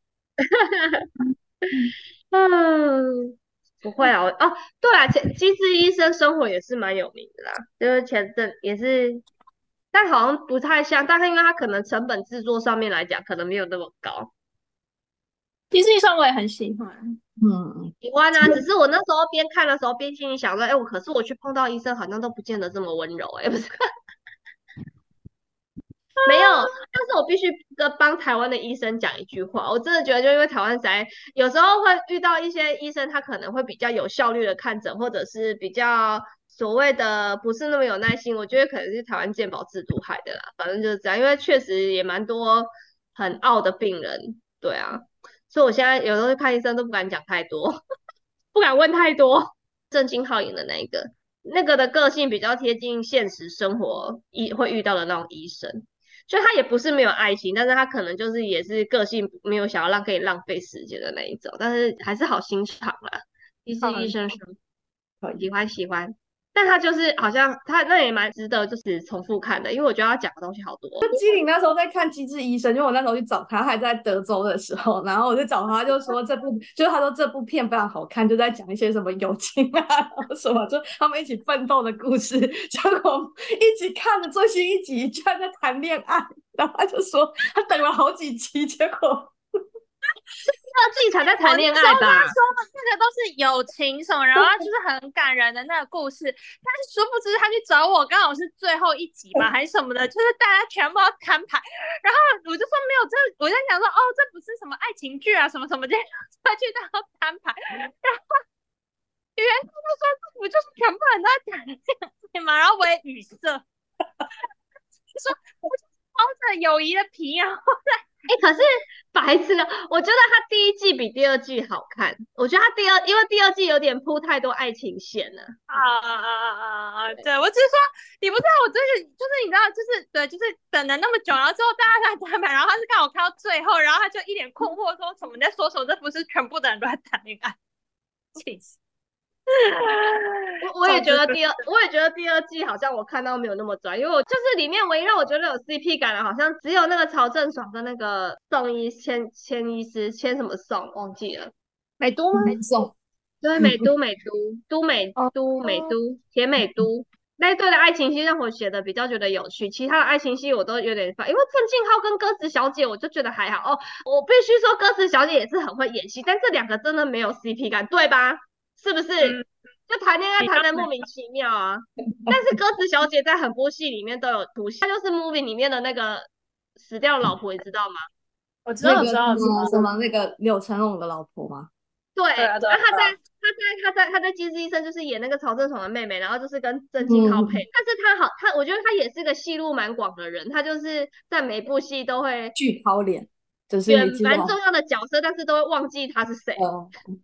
[SPEAKER 3] 嗯。不会啊，哦，对啊，前机智医生生活也是蛮有名的啦，就是前阵也是，但好像不太像，但是因为它可能成本制作上面来讲，可能没有那么高。
[SPEAKER 2] 机智医生我也很喜欢。
[SPEAKER 1] 嗯，
[SPEAKER 3] 喜欢啊，只是我那时候边看的时候边心里想说，哎，我可是我去碰到医生好像都不见得这么温柔，哎，不是。没有，但是我必须跟帮台湾的医生讲一句话，我真的觉得，就因为台湾在有时候会遇到一些医生，他可能会比较有效率的看诊，或者是比较所谓的不是那么有耐心，我觉得可能是台湾健保制度害的啦，反正就是这样，因为确实也蛮多很傲的病人，对啊，所以我现在有时候看医生都不敢讲太多，不敢问太多。郑敬浩演的那一个，那个的个性比较贴近现实生活医会遇到的那种医生。所以他也不是没有爱情，但是他可能就是也是个性没有想要让可以浪费时间的那一种，但是还是好心肠啦。医生医生说喜欢喜欢。但他就是好像他那也蛮值得，就是重复看的，因为我觉得他讲的东西好多。
[SPEAKER 1] 就机灵那时候在看《机智医生》，因为我那时候去找他，还在德州的时候，然后我就找他，就说这部就是他说这部片非常好看，就在讲一些什么友情啊，什么就他们一起奋斗的故事。结果一起看了最新一集，居然在谈恋爱，然后他就说他等了好几集，结果。
[SPEAKER 3] 那自己才在谈恋爱吧？
[SPEAKER 2] 他说的那个都是友情什么，然后就是很感人的那个故事。但是殊不知他去找我，刚好是最后一集嘛，还是什么的，就是大家全部要摊牌。然后我就说没有这，我在想说哦，这不是什么爱情剧啊，什么什么的，他去到摊牌。然后原他就说这不就是全部人都在谈恋爱吗？然后我也语塞，说我就包着友谊的皮，然后再。
[SPEAKER 3] 哎，可是白痴了，我觉得他第一季比第二季好看。我觉得他第二，因为第二季有点铺太多爱情线了。
[SPEAKER 2] 啊啊啊啊啊！对我只是说，你不知道，我真是就是你知道，就是对，就是等了那么久，然后之后大家在谈判，然后他是刚好看到最后，然后他就一脸困惑说：“什么在说什么？这不是全部的人都在谈恋爱？” 气死！
[SPEAKER 3] 我我也觉得第二，我也觉得第二季好像我看到没有那么拽，因为我就是里面唯一让我觉得有 CP 感的，好像只有那个曹正爽跟那个宋医千千医师千什么宋忘记了，
[SPEAKER 2] 美都吗？
[SPEAKER 1] 美宋，
[SPEAKER 3] 对，美都美都都美都美都甜美都 那一对的爱情戏让我写的比较觉得有趣，其他的爱情戏我都有点烦，因为郑敬浩跟歌词小姐我就觉得还好哦，我必须说歌词小姐也是很会演戏，但这两个真的没有 CP 感，对吧？是不是？就谈恋爱谈的莫名其妙啊！但是歌词小姐在很多戏里面都有出现，她就是 movie 里面的那个死掉老婆，你知道吗？
[SPEAKER 2] 我知道，我知道，
[SPEAKER 1] 什么那个柳成龙的老婆吗？
[SPEAKER 3] 对，那他在他在他在他在《机智医生》就是演那个曹正爽的妹妹，然后就是跟郑敬浩配。但是他好，他我觉得他也是个戏路蛮广的人，他就是在每部戏都会
[SPEAKER 1] 巨抛脸，就是
[SPEAKER 3] 演蛮重要的角色，但是都会忘记他是谁。
[SPEAKER 2] 嗯，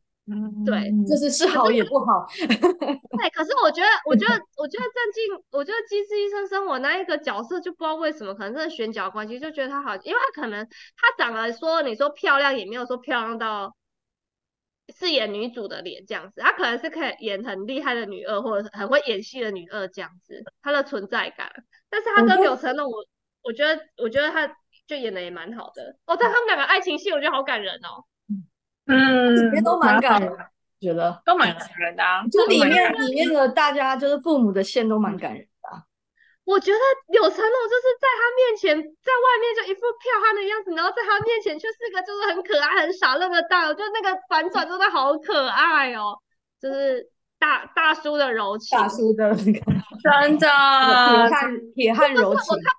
[SPEAKER 3] 对，
[SPEAKER 1] 就是是好也不好。
[SPEAKER 3] 对，可是我觉得，我觉得，我觉得郑敬，我觉得《机智医生生活》那一个角色就不知道为什么，可能真的选角关系，就觉得他好，因为他可能他长得说你说漂亮，也没有说漂亮到饰演女主的脸这样子，他可能是可以演很厉害的女二，或者是很会演戏的女二这样子，她的存在感。但是他跟柳成龙，我我觉得，我觉得他就演的也蛮好的。哦，但他们两个爱情戏，我觉得好感人哦。
[SPEAKER 2] 嗯，
[SPEAKER 1] 里面都蛮感人，觉得
[SPEAKER 2] 都蛮感人的啊。
[SPEAKER 1] 就里面里面的大家就是父母的线都蛮感人的。
[SPEAKER 3] 我觉得柳成龙就是在他面前，在外面就一副剽悍的样子，然后在他面前却是个就是很可爱、很傻乐的大，我觉得那个反转真的好可爱哦，就是大大叔的柔情，
[SPEAKER 1] 大叔的那个
[SPEAKER 2] 真的
[SPEAKER 1] 铁汉铁汉柔情。
[SPEAKER 3] 我看他，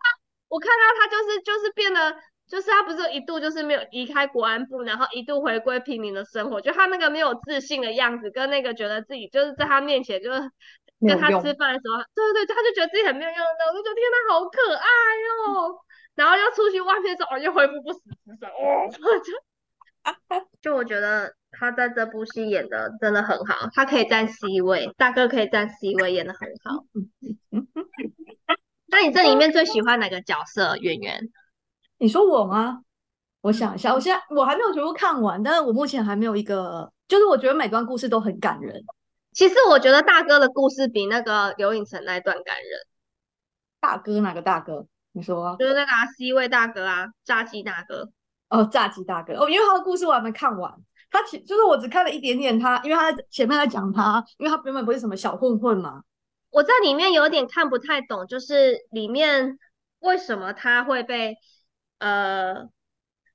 [SPEAKER 3] 我看他，他就是就是变得。就是他不是一度就是没有离开国安部，然后一度回归平民的生活，就他那个没有自信的样子，跟那个觉得自己就是在他面前就是跟他吃饭的时候，对对对，他就觉得自己很没有用的，我就觉得天哪好可爱哦。然后又出去外面之后又恢复不死之身，哦，就 就我觉得他在这部戏演的真的很好，他可以站 C 位，大哥可以站 C 位，演的很好。那你这里面最喜欢哪个角色？圆圆？
[SPEAKER 1] 你说我吗？我想一下，我现在我还没有全部看完，但是我目前还没有一个，就是我觉得每段故事都很感人。
[SPEAKER 3] 其实我觉得大哥的故事比那个刘影成那一段感人。
[SPEAKER 1] 大哥哪个大哥？你说？
[SPEAKER 3] 就是那个 C 位大哥啊，炸鸡大哥。
[SPEAKER 1] 哦，炸鸡大哥哦，因为他的故事我还没看完，他其就是我只看了一点点他，因为他前面在讲他，因为他原本不是什么小混混嘛。
[SPEAKER 3] 我在里面有点看不太懂，就是里面为什么他会被。呃，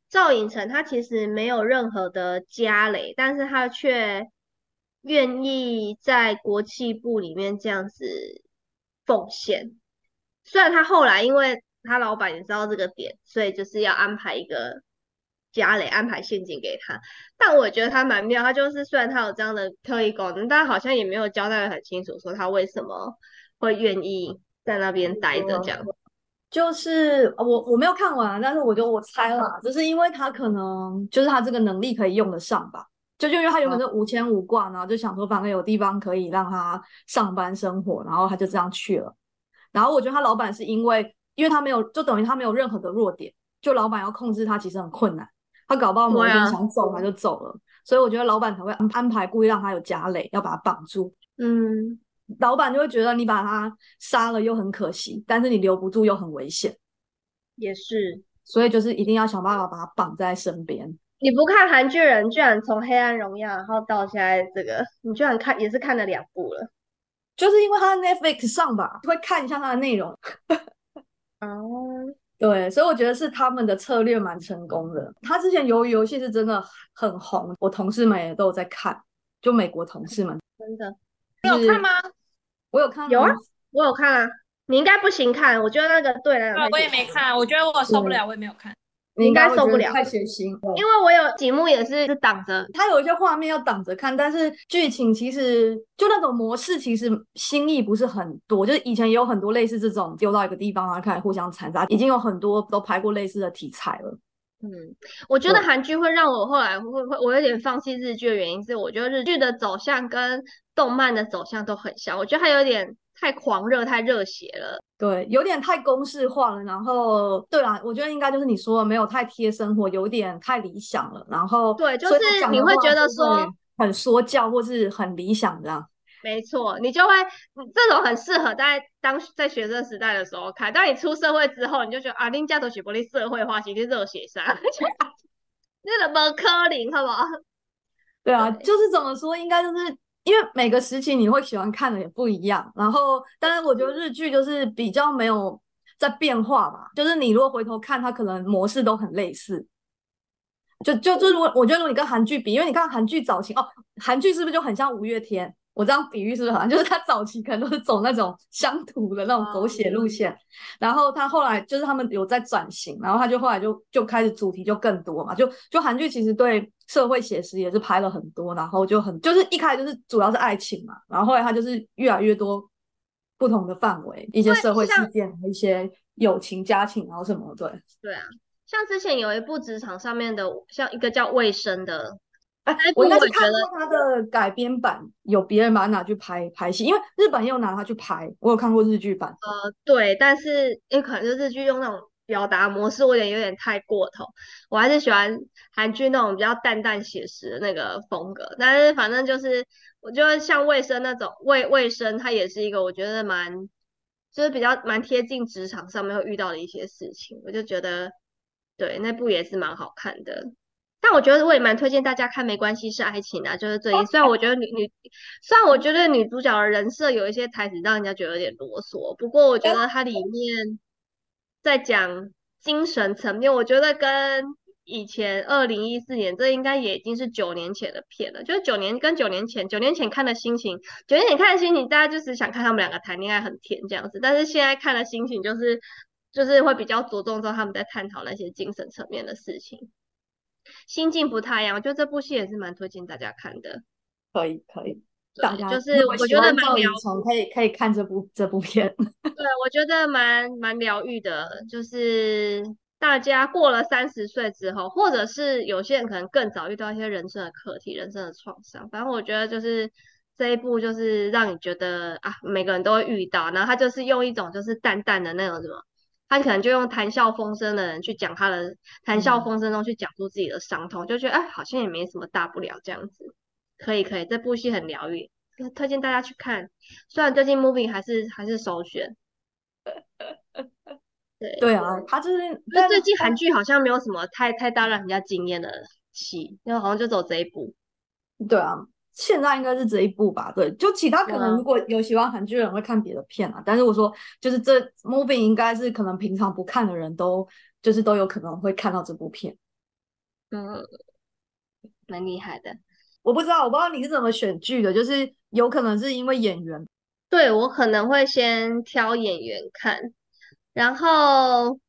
[SPEAKER 3] 赵寅成他其实没有任何的家累，但是他却愿意在国际部里面这样子奉献。虽然他后来因为他老板也知道这个点，所以就是要安排一个家累，安排陷阱给他。但我觉得他蛮妙，他就是虽然他有这样的特异功能，但好像也没有交代的很清楚，说他为什么会愿意在那边待着这样。
[SPEAKER 1] 就是我我没有看完，但是我就我猜了，就是因为他可能就是他这个能力可以用得上吧，就就因为他原本是无牵无挂，然后就想说反正有地方可以让他上班生活，然后他就这样去了。然后我觉得他老板是因为，因为他没有，就等于他没有任何的弱点，就老板要控制他其实很困难，他搞不好某一天想走他就走了，所以我觉得老板才会安安排故意让他有家累，要把他绑住。
[SPEAKER 3] 嗯。
[SPEAKER 1] 老板就会觉得你把他杀了又很可惜，但是你留不住又很危险，
[SPEAKER 3] 也是，
[SPEAKER 1] 所以就是一定要想办法把他绑在身边。
[SPEAKER 3] 你不看韩剧人，居然从《黑暗荣耀》然后到现在这个，你居然看也是看了两部了，
[SPEAKER 1] 就是因为他在 Netflix 上吧，会看一下他的内容。
[SPEAKER 3] 哦，
[SPEAKER 1] 对，所以我觉得是他们的策略蛮成功的。他之前鱿鱼游戏是真的很红，我同事们也都有在看，就美国同事们，
[SPEAKER 3] 真的。
[SPEAKER 2] 你有看吗？
[SPEAKER 1] 我有看，
[SPEAKER 3] 有啊，我有看啊。你应该不行看，我觉得那个对来
[SPEAKER 2] 讲，我也没看，我觉得我受不了，我也没有看。
[SPEAKER 1] 你
[SPEAKER 3] 应该受不了，
[SPEAKER 1] 太血腥。
[SPEAKER 3] 因为我有节目也是是挡着，
[SPEAKER 1] 它有一些画面要挡着看，但是剧情其实就那种模式，其实新意不是很多。就是以前也有很多类似这种丢到一个地方然后开始互相残杀，已经有很多都拍过类似的题材了。
[SPEAKER 3] 嗯，我觉得韩剧会让我后来会会我有点放弃日剧的原因是，我觉得日剧的走向跟动漫的走向都很像，我觉得它有点太狂热、太热血了。
[SPEAKER 1] 对，有点太公式化了。然后，对啦，我觉得应该就是你说的，没有太贴生活，有点太理想了。然后，
[SPEAKER 3] 对，就是你会觉得说
[SPEAKER 1] 很说教或是很理想这样。
[SPEAKER 3] 没错，你就会这种很适合在当在学生时代的时候看，当你出社会之后，你就觉得啊，林家都是不离社会化，其实热血上，那个不可能，好不好？
[SPEAKER 1] 对啊，就是怎么说，应该就是因为每个时期你会喜欢看的也不一样。然后，但是我觉得日剧就是比较没有在变化吧，就是你如果回头看，它可能模式都很类似。就就就如果我觉得如果你跟韩剧比，因为你看韩剧早期哦，韩剧是不是就很像五月天？我这样比喻是不是好像就是他早期可能都是走那种乡土的那种狗血路线，然后他后来就是他们有在转型，然后他就后来就就开始主题就更多嘛，就就韩剧其实对社会写实也是拍了很多，然后就很就是一开始就是主要是爱情嘛，然后后来他就是越来越多不同的范围，一些社会事件，一些友情、家庭，然后什么对
[SPEAKER 3] 对啊，像之前有一部职场上面的，像一个叫卫生的。
[SPEAKER 1] 哎，我应该是看过他的改编版，有别人把它拿去拍拍戏，因为日本也有拿它去拍，我有看过日剧版。
[SPEAKER 3] 呃，对，但是也可能是日剧用那种表达模式，我有点有点太过头，我还是喜欢韩剧那种比较淡淡写实的那个风格。但是反正就是，我觉得像卫生那种卫卫生，它也是一个我觉得蛮，就是比较蛮贴近职场上面会遇到的一些事情，我就觉得，对，那部也是蛮好看的。但我觉得我也蛮推荐大家看，没关系是爱情啊，就是这一。虽然我觉得女女，虽然我觉得女主角的人设有一些台词让人家觉得有点啰嗦，不过我觉得它里面在讲精神层面，我觉得跟以前二零一四年这应该也已经是九年前的片了。就是九年跟九年前，九年前看的心情，九年前看的心情，大家就是想看他们两个谈恋爱很甜这样子。但是现在看的心情，就是就是会比较着重在他们在探讨那些精神层面的事情。心境不太一样，我觉得这部戏也是蛮推荐大家看的。
[SPEAKER 1] 可以，可以，
[SPEAKER 3] 大家就是我觉得蛮疗，
[SPEAKER 1] 可以可以看这部这部片。
[SPEAKER 3] 对，我觉得蛮蛮疗愈的。就是大家过了三十岁之后，或者是有些人可能更早遇到一些人生的课题、人生的创伤。反正我觉得就是这一部，就是让你觉得啊，每个人都会遇到。然后他就是用一种就是淡淡的那种什么。他可能就用谈笑风生的人去讲他的谈笑风生中去讲述自己的伤痛，就觉得哎，好像也没什么大不了这样子。可以可以，这部戏很疗愈，推荐大家去看。虽然最近 movie 还是还是首选。对
[SPEAKER 1] 对啊，他就是，
[SPEAKER 3] 但最近韩剧好像没有什么太太大让人家惊艳的戏，因为好像就走这一部。
[SPEAKER 1] 对啊。现在应该是这一部吧，对，就其他可能如果有喜欢韩剧的人会看别的片啊，但是我说就是这 movie 应该是可能平常不看的人都就是都有可能会看到这部片。
[SPEAKER 3] 嗯，蛮厉害的。
[SPEAKER 1] 我不知道，我不知道你是怎么选剧的，就是有可能是因为演员，
[SPEAKER 3] 对，我可能会先挑演员看，然后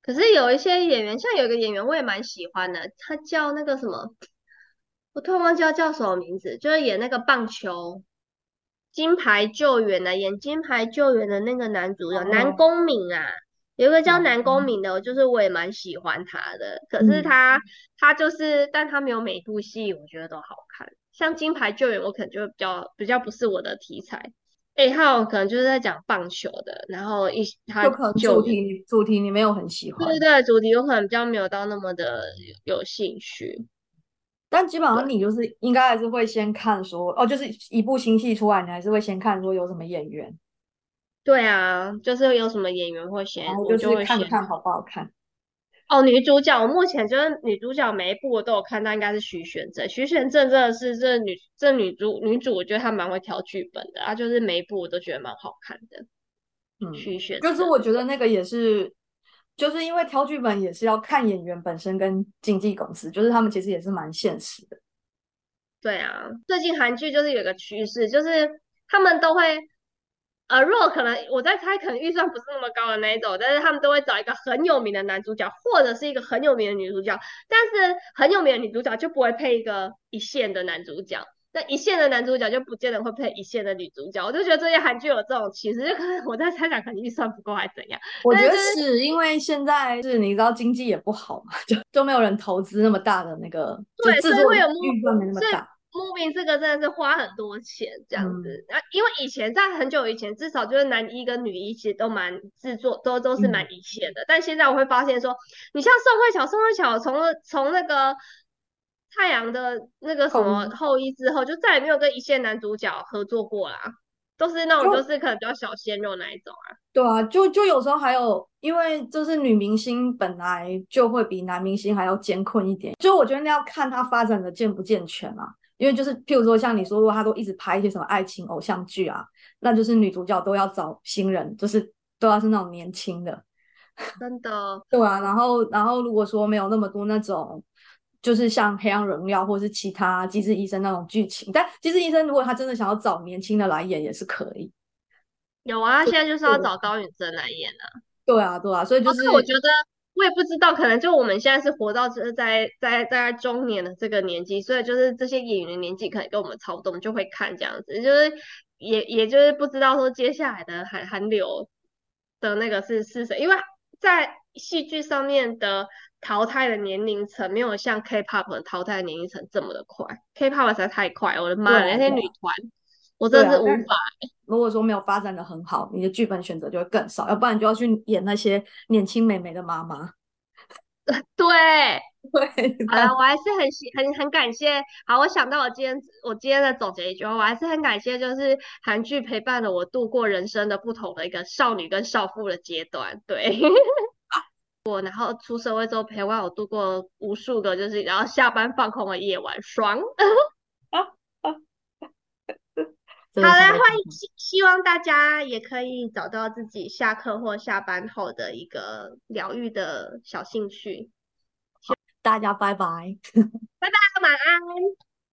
[SPEAKER 3] 可是有一些演员，像有一个演员我也蛮喜欢的，他叫那个什么，我突然忘记他叫什么名字，就是演那个棒球金牌救援的，演金牌救援的那个男主角南
[SPEAKER 1] 哦
[SPEAKER 3] 宫珉啊，有一个叫
[SPEAKER 1] 南
[SPEAKER 3] 南宫
[SPEAKER 1] 宫
[SPEAKER 3] 珉的，就是我也蛮喜欢他的，可是
[SPEAKER 1] 嗯
[SPEAKER 3] 他他就是，但他没有每部戏我觉得都好看，像金牌救援我可能就比较比较不是我的题材。A 号可能就是在讲棒球的，然后一他
[SPEAKER 1] 就可能主题主题你没有很喜欢。
[SPEAKER 3] 对，对，主题有可能比较没有到那么的有有兴趣。
[SPEAKER 1] 但基本上你就是应该还是会先看说，哦，就是一部新戏出来，你还是会先看说有什么演员，
[SPEAKER 3] 对啊，就是有什么演员会先，我就
[SPEAKER 1] 是看看好不好看。
[SPEAKER 3] 哦，女主角，我目前就是女主角每一部我都有看到，应该是徐玄正。徐玄正真的是这女这女主女主，我觉得她蛮会挑剧本的，她就是每一部我都觉得蛮好看的。
[SPEAKER 1] 嗯，
[SPEAKER 3] 徐玄
[SPEAKER 1] 就是，我觉得那个也是，就是因为挑剧本也是要看演员本身跟经纪公司，就是他们其实也是蛮现实的。
[SPEAKER 3] 对啊，最近韩剧就是有个趋势，就是他们都会，呃，如果可能我在猜，可能预算不是那么高的那一种，但是他们都会找一个很有名的男主角，或者是一个很有名的女主角，但是很有名的女主角就不会配一个一线的男主角。那一线的男主角就不见得会配一线的女主角，我就觉得这些韩剧有这种趋势，就可能我在猜想，可能预算不够还是怎样。
[SPEAKER 1] 我觉得
[SPEAKER 3] 但是
[SPEAKER 1] 是因为现在是你知道经济也不好嘛，就就没有人投资那么大的那个，
[SPEAKER 3] 对，所以会有
[SPEAKER 1] 预算没那么
[SPEAKER 3] 所以
[SPEAKER 1] 大。
[SPEAKER 3] moving 这个真的是花很多钱这样
[SPEAKER 1] 嗯
[SPEAKER 3] 子。那、因为以前在很久以前，至少就是男一跟女一其实都蛮制作都都是蛮
[SPEAKER 1] 嗯
[SPEAKER 3] 一线的，但现在我会发现说，你像宋慧乔，宋慧乔从了从那个太阳的那个什
[SPEAKER 1] 后
[SPEAKER 3] 么
[SPEAKER 1] 羿
[SPEAKER 3] 后裔之后，就再也没有跟一线男主角合作过啦，都是那种
[SPEAKER 1] 就
[SPEAKER 3] 就是可能比较小鲜肉那一种啊。
[SPEAKER 1] 对啊，就就有时候还有，因为就是女明星本来就会比男明星还要艰困一点，就我觉得那要看她发展的健不健全啊。因为就是譬如说像你说，如果他都一直拍一些什么爱情偶像剧啊，那就是女主角都要找新人，就是都要是那种年轻的。
[SPEAKER 3] 真的，
[SPEAKER 1] 对啊，然后然后如果说没有那么多那种，就是像《黑暗荣耀》或是其他《机智医生》那种剧情，但《机智医生》如果他真的想要找年轻的来演也是可以。
[SPEAKER 3] 有啊，现在就是要找高允贞来演啊。
[SPEAKER 1] 对啊，对啊，所以就
[SPEAKER 3] 哦，
[SPEAKER 1] 是
[SPEAKER 3] 我觉得我也不知道，可能就我们现在是活到这在在在中年的这个年纪，所以就是这些演员的年纪可能跟我们差不多，我们就会看这样子，就是也也就是不知道说接下来的韩韩流的那个是是谁，因为在戏剧上面的淘汰的年龄层没有像 K-pop 的淘汰的年龄层这么的快，K-pop 实在太快，我的妈那些女团我真的是无法。
[SPEAKER 1] 如果说没有发展的很好，你的剧本选择就会更少，要不然你就要去演那些年轻美眉的妈妈。
[SPEAKER 3] 对，
[SPEAKER 1] 对，
[SPEAKER 3] 好了，我还是很喜很很感谢。好，我想到我今天我今天的总结一句话，我还是很感谢，就是韩剧陪伴了我度过人生的不同的一个少女跟少妇的阶段。对，我然后出社会之后陪伴我度过无数个就是然后下班放空的夜晚，爽。好啦，欢迎希希望大家也可以找到自己下课或下班后的一个疗愈的小兴趣。
[SPEAKER 1] 大家拜拜 拜拜。
[SPEAKER 3] 晚安。